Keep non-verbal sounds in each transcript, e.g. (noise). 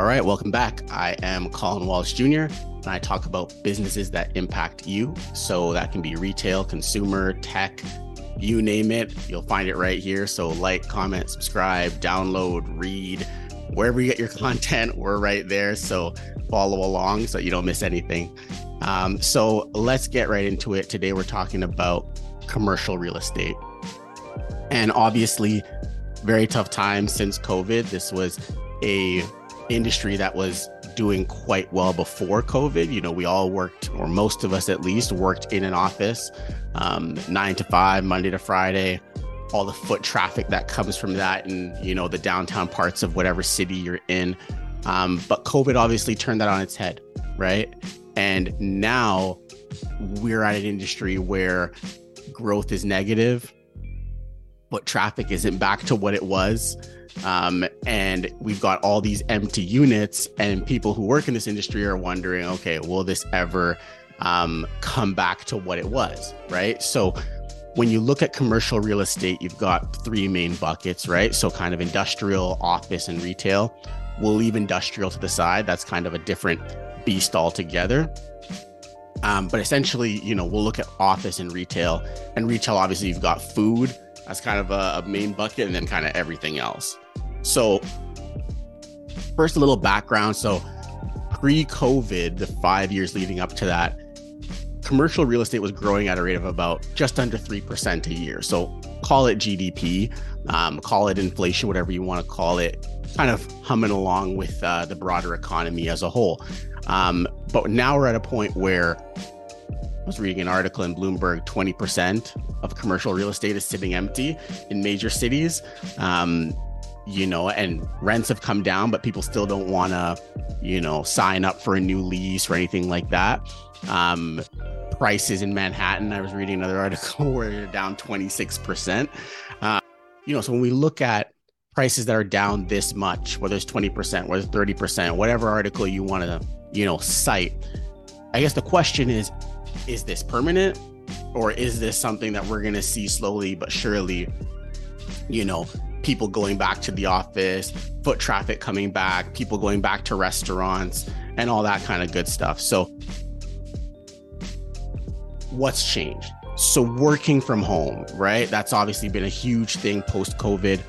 All right, welcome back. I am Colin Wallace Jr., and I talk about businesses that impact you. So that can be retail, consumer, tech, you name it. You'll find it right here. So, like, comment, subscribe, download, read, wherever you get your (laughs) content, we're right there. So, follow along so you don't miss anything. Um, so, let's get right into it. Today, we're talking about commercial real estate. And obviously, very tough time since COVID. This was a industry that was doing quite well before COVID. You know, we all worked, or most of us at least, worked in an office um, nine to five, Monday to Friday. All the foot traffic that comes from that, and you know, the downtown parts of whatever city you're in. Um, but COVID obviously turned that on its head, right? And now we're at an industry where growth is negative, but traffic isn't back to what it was. Um, and we've got all these empty units, and people who work in this industry are wondering, okay, will this ever um, come back to what it was, right? So when you look at commercial real estate, you've got three main buckets, right? So kind of industrial, office, and retail. We'll leave industrial to the side. That's kind of a different beast altogether. Um, but essentially, you know, we'll look at office and retail. And retail, obviously, you've got food, that's kind of a, a main bucket, and then kind of everything else. So, first, a little background. So, pre COVID, the five years leading up to that, commercial real estate was growing at a rate of about just under 3% a year. So, call it GDP, um, call it inflation, whatever you want to call it, kind of humming along with uh, the broader economy as a whole. Um, but now we're at a point where I was reading an article in Bloomberg 20% of commercial real estate is sitting empty in major cities. Um, you know, and rents have come down, but people still don't want to, you know, sign up for a new lease or anything like that. Um, prices in Manhattan, I was reading another (laughs) article where they're down 26%. Uh, you know, so when we look at prices that are down this much, whether it's 20%, whether it's 30%, whatever article you want to, you know, cite, I guess the question is, is this permanent or is this something that we're going to see slowly but surely, you know, people going back to the office, foot traffic coming back, people going back to restaurants, and all that kind of good stuff. So, what's changed? So, working from home, right? That's obviously been a huge thing post COVID.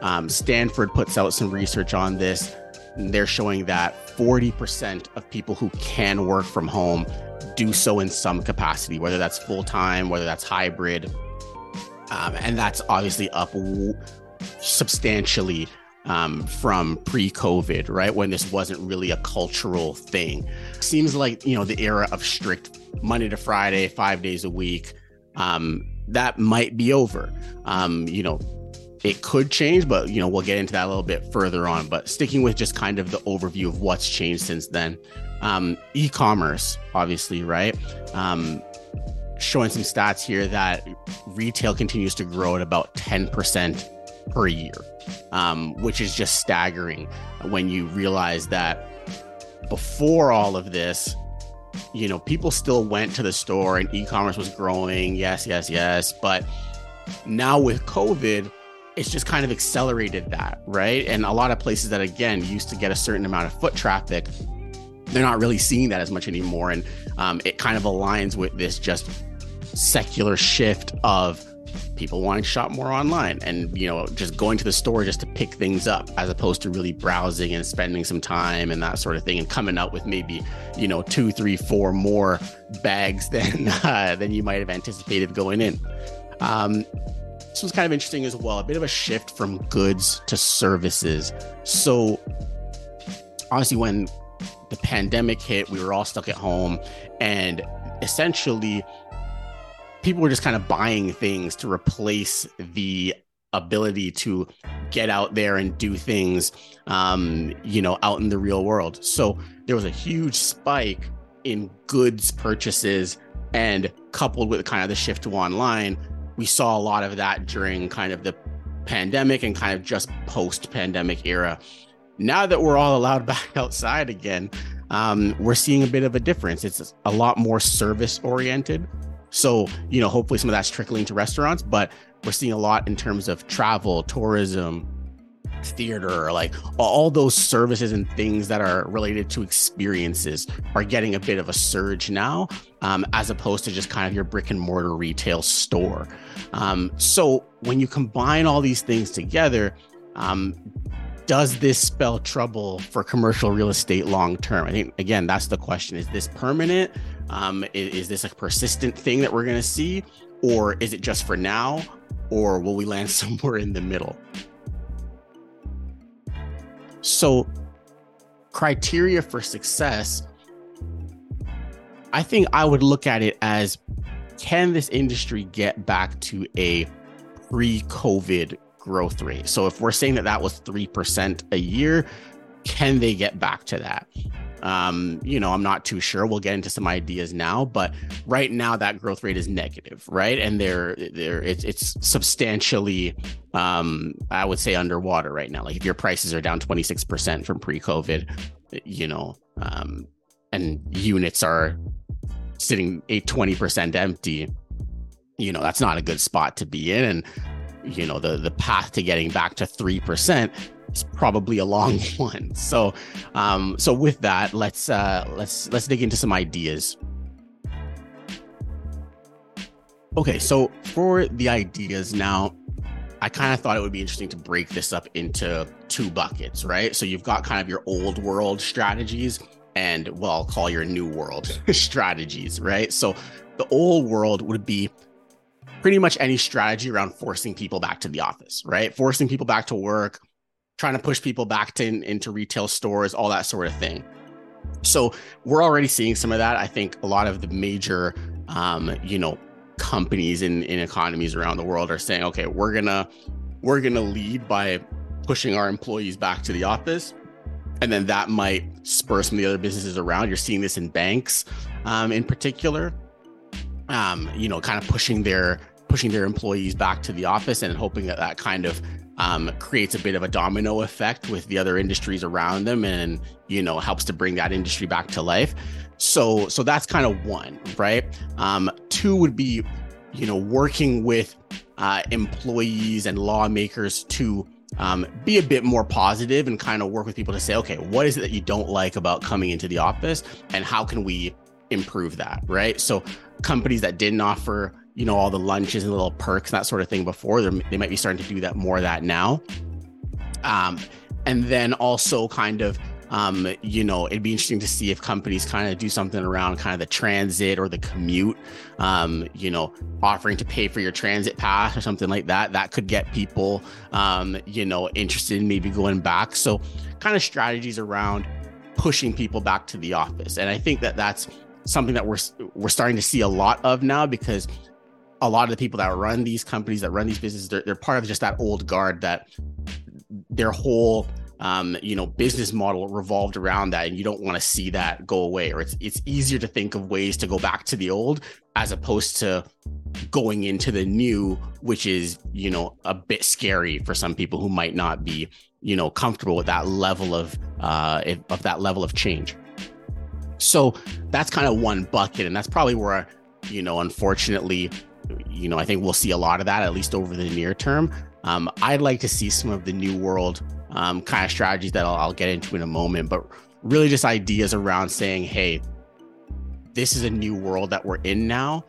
Um, Stanford puts out some research on this. they're showing that 40% of people who can work from home do so in some capacity, whether that's full time, whether that's hybrid. Um, and that's obviously up w- substantially um, from pre-COVID, right? When this wasn't really a cultural thing. Seems like you know the era of strict Monday to Friday, five days a week. Um, that might be over. Um, you know, it could change, but you know we'll get into that a little bit further on. But sticking with just kind of the overview of what's changed since then. Um, e-commerce, obviously, right? Um, showing some stats here that retail continues to grow at about 10% per year, um, which is just staggering when you realize that before all of this, you know, people still went to the store and e commerce was growing. Yes, yes, yes. But now with COVID, it's just kind of accelerated that, right? And a lot of places that, again, used to get a certain amount of foot traffic, they're not really seeing that as much anymore. And um, it kind of aligns with this just secular shift of people wanting to shop more online and you know just going to the store just to pick things up as opposed to really browsing and spending some time and that sort of thing and coming out with maybe you know two three four more bags (laughs) than uh, than you might have anticipated going in um, this was kind of interesting as well a bit of a shift from goods to services so honestly when the pandemic hit we were all stuck at home and essentially people were just kind of buying things to replace the ability to get out there and do things um, you know out in the real world. So there was a huge spike in goods purchases and coupled with kind of the shift to online we saw a lot of that during kind of the pandemic and kind of just post pandemic era now that we're all allowed (laughs) back outside again um, we're seeing a bit of a difference. It's a lot more service oriented. So, you know, hopefully some of that's trickling to restaurants, but we're seeing a lot in terms of travel, tourism, theater like all those services and things that are related to experiences are getting a bit of a surge now um, as opposed to just kind of your brick and mortar retail store. Um, so when you combine all these things together um, does this spell trouble for commercial real estate long term? I think again that's the question. Is this permanent? Um, is, is this a persistent thing that we're going to see? Or is it just for now? Or will we land (laughs) somewhere in the middle? So, criteria for success, I think I would look at it as can this industry get back to a pre COVID growth rate? So, if we're saying that that was 3% a year, can they get back to that? Um, you know, I'm not too sure. We'll get into some ideas now, but right now that growth rate is negative, right? And they're they're it's it's substantially um I would say underwater right now. Like if your prices are down 26% from pre-COVID, you know, um and units are sitting a 20% empty, you know, that's not a good spot to be in. And you know, the the path to getting back to 3% is probably a long (laughs) one. So, um, so with that, let's uh, let's let's dig into some ideas. Okay, so for the ideas now, I kind of thought it would be interesting to break this up into two buckets, right? So you've got kind of your old world strategies and well, I'll call your new world (laughs) strategies, right? So the old world would be pretty much any strategy around forcing people back to the office, right? Forcing people back to work, trying to push people back to, into retail stores, all that sort of thing. So we're already seeing some of that. I think a lot of the major, um, you know, companies in, in economies around the world are saying, okay, we're gonna we're gonna lead by pushing our employees back to the office, and then that might spur some of the other businesses around. You're seeing this in banks, um, in particular. Um, you know, kind of pushing their pushing their employees back to the office and hoping that that kind of um, creates a bit of a domino effect with the other industries around them and you know helps to bring that industry back to life. So so that's kind of one right? Um, two would be you know working with uh, employees and lawmakers to um, be a bit more positive and kind of work with people to say okay what is it that you don't like about coming into the office and how can we improve that right? So companies that didn't offer you know all the lunches and little perks and that sort of thing before They're, they might be starting to do that more of that now. Um, and then also kind of um, you know it'd be interesting to see if companies kind of do something around kind of the transit or the commute um, you know offering to pay for your transit pass or something like that. That could get people um, you know interested in maybe going back. So kind of strategies around pushing people back to the office. And i think that that's something that we're we're starting to see a lot of now because a lot of the people that run these companies that run these businesses they're, they're part of just that old guard that their whole um, you know business model revolved around that and you don't want to see that go away or it's it's easier to think of ways to go back to the old as opposed to going into the new which is you know a bit scary for some people who might not be you know comfortable with that level of uh of that level of change. So that's kind of one bucket and that's probably where you know unfortunately you know, I think we'll see a lot of that at least over the near term. Um, I'd like to see some of the new world um, kind of strategies that I'll, I'll get into in a moment, but really just ideas around saying, hey, this is a new world that we're in now.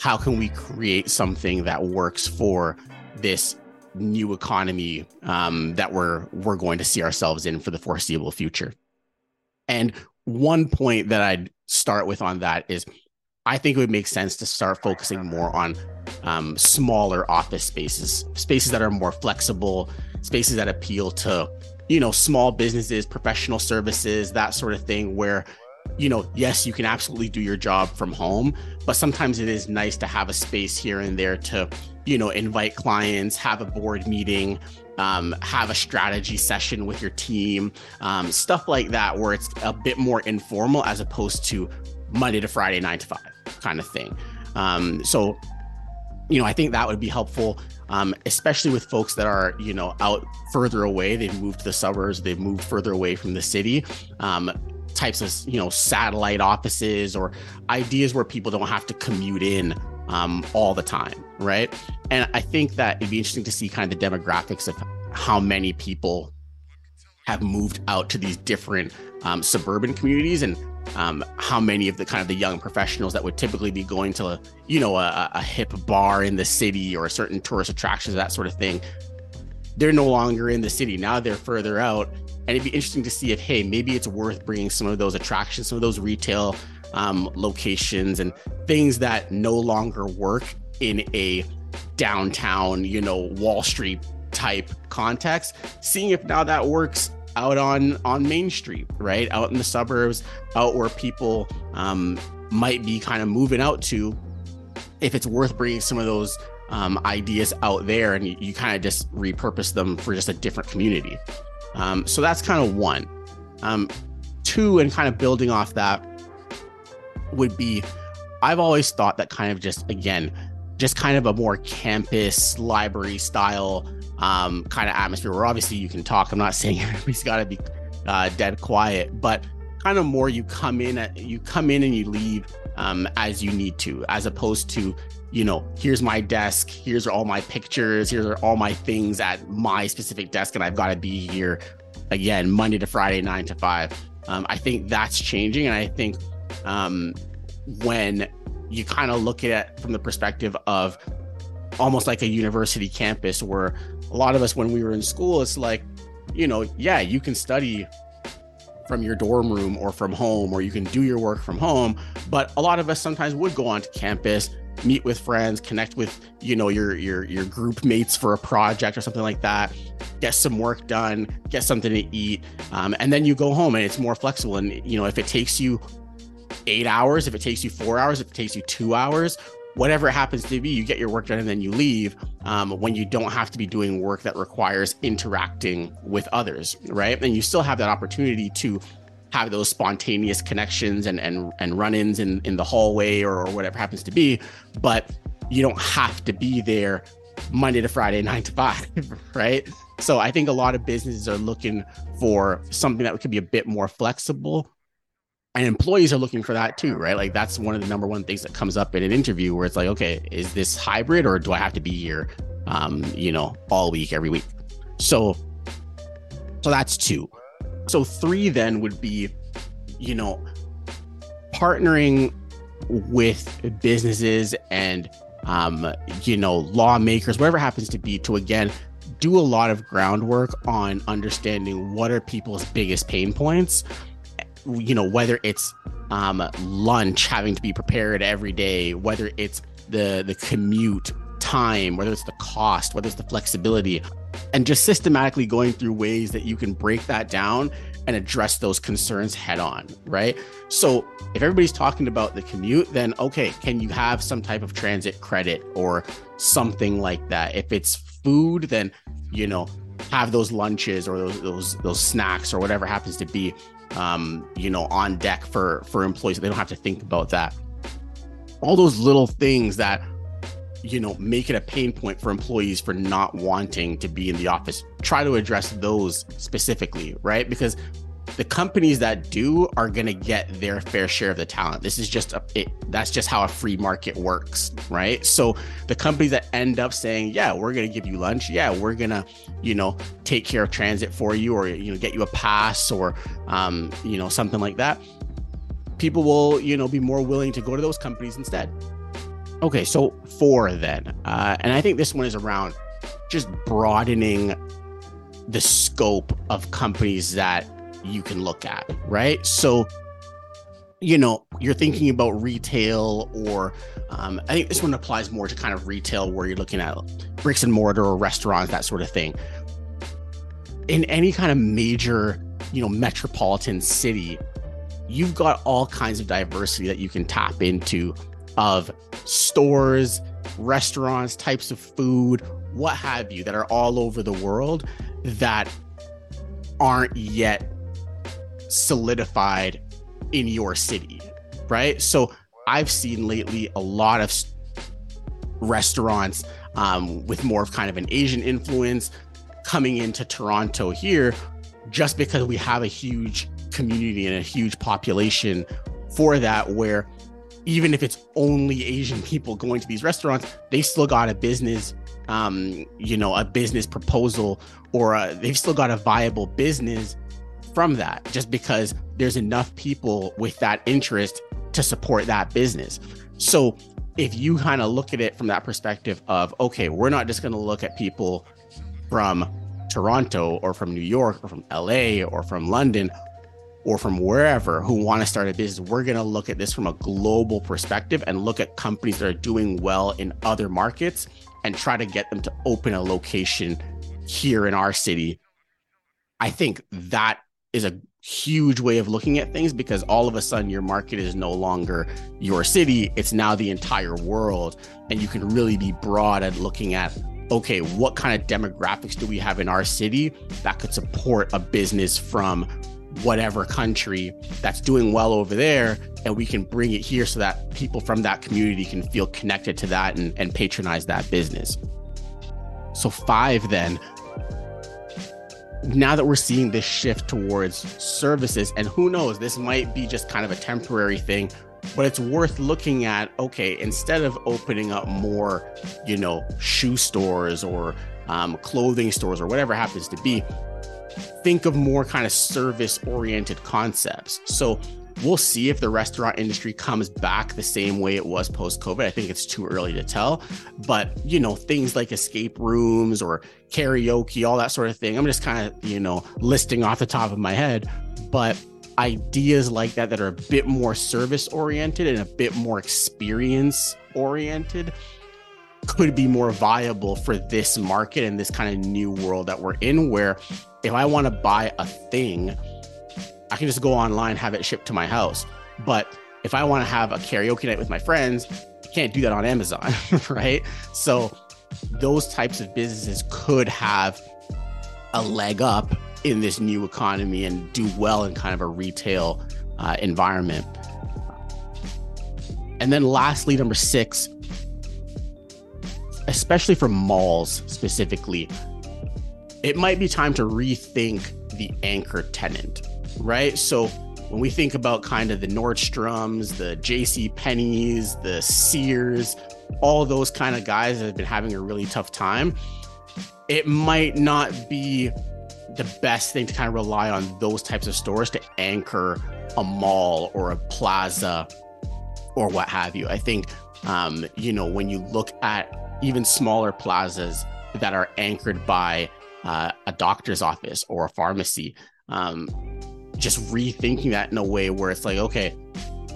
How can we create something that works for this new economy um, that we're we're going to see ourselves in for the foreseeable future? And one point that I'd start with on that is I think it would make sense to start focusing more on um, smaller office spaces, spaces that are more flexible, spaces that appeal to, you know, small businesses, professional services, that sort of thing, where, you know, yes, you can absolutely do your job from home, but sometimes it is nice to have a space here and there to, you know, invite clients, have a board meeting, um, have a strategy session with your team, um, stuff like that, where it's a bit more informal as opposed to Monday to Friday, nine to five kind of thing. Um, so, you know, I think that would be helpful, um, especially with folks that are, you know, out further away. They've moved to the suburbs, they've moved further away from the city. Um, types of, you know, satellite offices or ideas where people don't have to commute in um, all the time, right? And I think that it'd be interesting to see kind of the demographics of how many people have moved out to these different um, suburban communities and um, how many of the kind of the young professionals that would typically be going to you know a, a hip bar in the city or a certain tourist attractions that sort of thing. They're no longer in the city. Now they're further out. And it'd be interesting to see if hey maybe it's worth bringing some of those attractions some of those retail um, locations and things that no longer work in a downtown you know wall street type context. Seeing if now that works out on on main street right? Out in the suburbs out where people um, might be kind of moving out to if it's worth bringing some of those um, ideas out there and you, you kind of just repurpose them for just a different community. Um, so that's kind of one. Um, two and kind of building off that would be i've always thought that kind of just again just kind of a more campus library style um, kind of atmosphere where obviously you can talk. I'm not (laughs) saying everybody's got to be uh, dead quiet, but kind of more you come in at, you come in and you leave um, as you need to, as opposed to you know here's my desk, here's all my pictures, here's all my things at my specific desk, and I've got to be here again Monday to Friday, nine to five. Um, I think that's changing, and I think um, when you kind of look at it from the perspective of almost like a university campus where a lot of us when we were in school it's like you know yeah you can study from your dorm room or from home or you can do your work from home but a lot of us sometimes would go onto campus meet with friends connect with you know your your your group mates for a project or something like that get some work done get something to eat um, and then you go home and it's more flexible. And you know if it takes you eight hours if it takes you four hours if it takes you two hours whatever it happens to be, you get your work done and then you leave um, when you don't have to be doing work that requires interacting with others, right? And you still have that opportunity to have those spontaneous connections and and and run-ins in in the hallway or, or whatever happens to be, but you don't have to be there Monday to Friday, (laughs) nine to five, right? So I think a lot of businesses are looking for something that could be a bit more flexible and employees are looking for that too right? Like that's one of the number one things that comes up in an interview where it's like okay is this hybrid or do i have to be here um you know all week every week? So so that's two. So three then would be you know partnering with businesses and um you know lawmakers whatever happens to be to again do a lot of groundwork on understanding what are people's biggest pain points you know whether it's um, lunch having to be prepared every day whether it's the the commute time whether it's the cost whether it's the flexibility and just systematically going through ways that you can break that down and address those concerns head on right? So if everybody's talking about the commute then okay can you have some type of transit credit or something like that? If it's food then you know have those lunches or those those those snacks or whatever happens to be um, you know, on deck for for employees. They don't have to think about that. All those little things that you know make it a pain point for employees for not wanting to be in the office. Try to address those specifically, right? Because the companies that do are going to get their fair share of the talent. This is just a, it, that's just how a free market works, right? So the companies that end up saying, "Yeah, we're going to give you lunch. Yeah, we're going to, you know, take care of transit for you, or you know, get you a pass, or um, you know, something like that," people will, you know, be more willing to go to those companies instead. Okay, so four then, uh, and I think this one is around just broadening the scope of companies that you can look at, right? So, you know, you're thinking about retail, or um, I think this one applies more to kind of retail where you're looking at bricks and mortar or restaurants, that sort of thing. In any kind of major, you know, metropolitan city, you've got all kinds of diversity that you can tap into of stores, restaurants, types of food, what have you, that are all over the world that aren't yet solidified in your city, right? So I've seen lately a lot of restaurants um, with more of kind of an Asian influence coming into Toronto here just because we have a huge community and a huge population for that where even if it's only Asian people going to these restaurants, they still got a business, um, you know, a business proposal or a, they've still got a viable business from that just because there's enough people with that interest to support that business. So if you kind of look at it from that perspective of, okay, we're not just going to look at people from Toronto or from New York or from LA or from London or from wherever who want to start a business, we're going to look at this from a global perspective and look at companies that are doing well in other markets and try to get them to open a location here in our city. I think that is a huge way of looking at things because all of a sudden your market is no longer your city, it's now the entire world. And you can really be broad at looking at okay, what kind of demographics do we have in our city that could support a business from whatever country that's doing well over there and we can bring it here so that people from that community can feel connected to that and, and patronize that business so five then now that we're seeing this shift towards services and who knows this might be just kind of a temporary thing but it's worth looking at okay instead of opening up more you know shoe stores or um, clothing stores or whatever happens to be think of more kind of service oriented concepts. So we'll see if the restaurant industry comes back the same way it was post COVID. I think it's too early to tell. But, you know, things like escape rooms or karaoke, all that sort of thing. I'm just kind of, you know, listing off the top of my head. But ideas like that that are a bit more service oriented and a bit more experience oriented could be more viable for this market and this kind of new world that we're in where if I want to buy a thing, I can just go online, have it shipped to my house. But if I want to have a karaoke night with my friends, I can't do that on Amazon, (laughs) right? So those types of businesses could have a leg up in this new economy and do well in kind of a retail uh, environment. And then lastly, number six, especially for malls specifically, it might be time to rethink the anchor tenant, right? So when we think about kind of the Nordstroms, the JC Penney's, the Sears, all those kind of guys that have been having a really tough time, it might not be the best thing to kind of rely on those types of stores to anchor a mall or a plaza or what have you. I think, um, you know, when you look at even smaller plazas that are anchored by uh, a doctor's office or a pharmacy. Um, just rethinking that in a way where it's like, okay,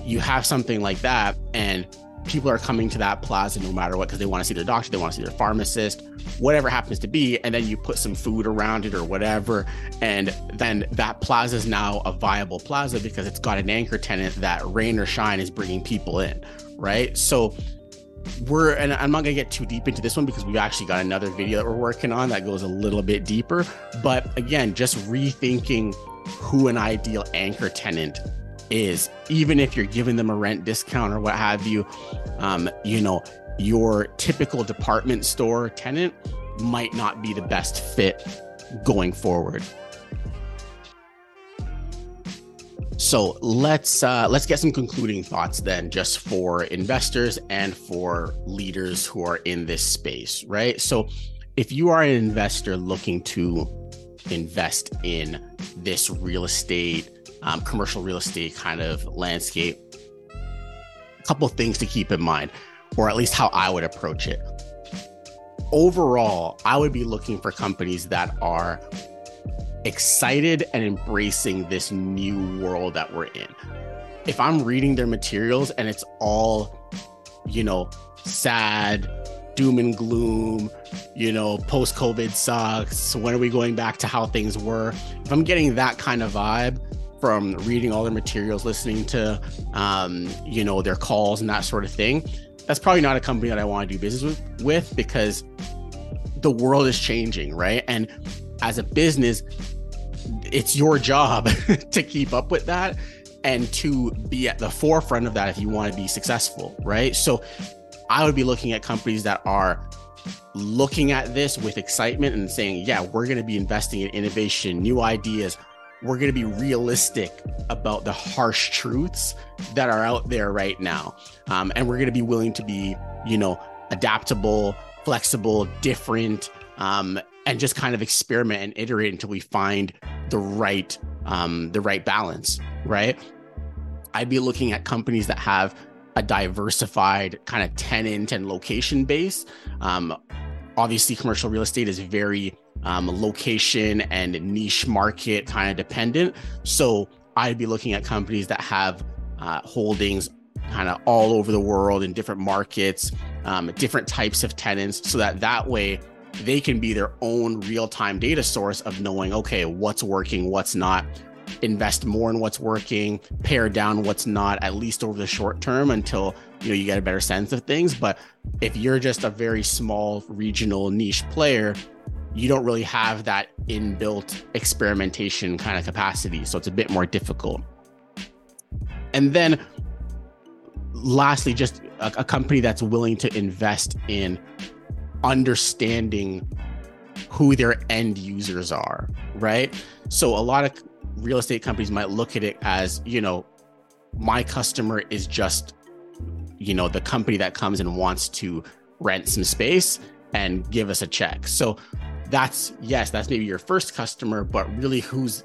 you have something like that, and people are coming to that plaza no matter what because they want to see their doctor, they want to see their pharmacist, whatever happens to be. And then you put some food around it or whatever. And then that plaza is now a viable plaza because it's got an anchor tenant that rain or shine is bringing people in. Right. So, we're and I'm not gonna get too deep into this one because we've actually got another video that we're working on that goes a little bit deeper. But again, just rethinking who an ideal anchor tenant is, even if you're giving them a rent discount or what have you. Um, you know, your typical department store tenant might not be the best fit going forward. So let's uh, let's get some concluding thoughts then, just for investors and for leaders who are in this space, right? So, if you are an investor looking to invest in this real estate, um, commercial real estate kind of landscape, a couple things to keep in mind, or at least how I would approach it. Overall, I would be looking for companies that are excited and embracing this new world that we're in. If I'm reading their materials and it's all, you know, sad, doom and gloom, you know, post COVID sucks, when are we going back to how things were? If I'm getting that kind of vibe, from reading all their materials, listening to, um, you know, their calls and that sort of thing, that's probably not a company that I want to do business with, with because the world is changing, right? And as a business, it's your job (laughs) to keep up with that and to be at the forefront of that if you want to be successful, right? So I would be looking at companies that are looking at this with excitement and saying, yeah, we're going to be investing in innovation, new ideas, we're going to be realistic about the harsh truths that are out there right now. Um, and we're going to be willing to be, you know, adaptable, flexible, different, um, and just kind of experiment and iterate until we find the right um, the right balance, right? I'd be looking at companies that have a diversified kind of tenant and location base. Um, obviously, commercial real estate is very um, location and niche market kind of dependent. So I'd be looking at companies that have uh, holdings kind of all over the world in different markets, um, different types of tenants, so that that way they can be their own real-time data source of knowing okay what's working what's not invest more in what's working pare down what's not at least over the short term until you know you get a better sense of things. But if you're just a very small regional niche player you don't really have that inbuilt experimentation kind of capacity. So it's a bit more difficult. And then lastly just a, a company that's willing to invest in understanding who their end users are, right? So a lot of real estate companies might look at it as, you know, my customer is just, you know, the company that comes and wants to rent some space and give us a check. So that's yes, that's maybe your first customer, but really who's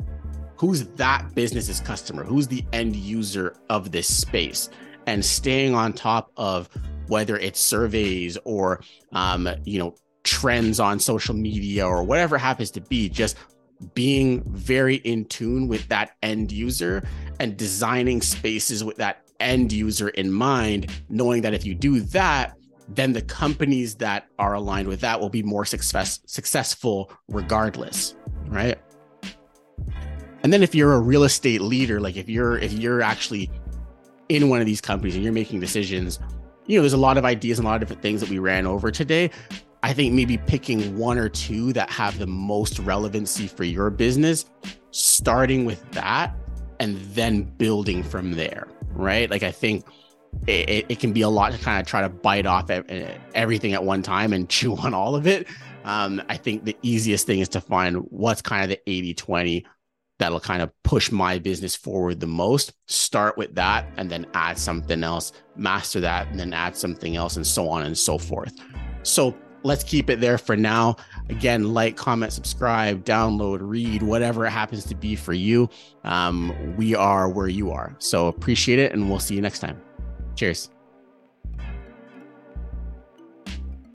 who's that business's customer? Who's the end user of this space? And staying on top of whether it's surveys or um, you know trends on social media or whatever happens to be just being very in tune with that end user and designing spaces with that end user in mind knowing that if you do that then the companies that are aligned with that will be more success successful regardless right and then if you're a real estate leader like if you're if you're actually in one of these companies and you're making decisions you know, there's a lot of ideas and a lot of different things that we ran over today. I think maybe picking one or two that have the most relevancy for your business, starting with that and then building from there, right? Like, I think it, it can be a lot to kind of try to bite off everything at one time and (laughs) chew on all of it. Um, I think the easiest thing is to find what's kind of the 80 20 that'll kind of push my business forward the most. Start with that and then add something else, master that, and then add something else, and so on and so forth. So let's keep it there for now. Again, like, comment, subscribe, download, read, whatever it happens to be for you. Um, we are where you are. So appreciate it, and we'll see you next time. Cheers.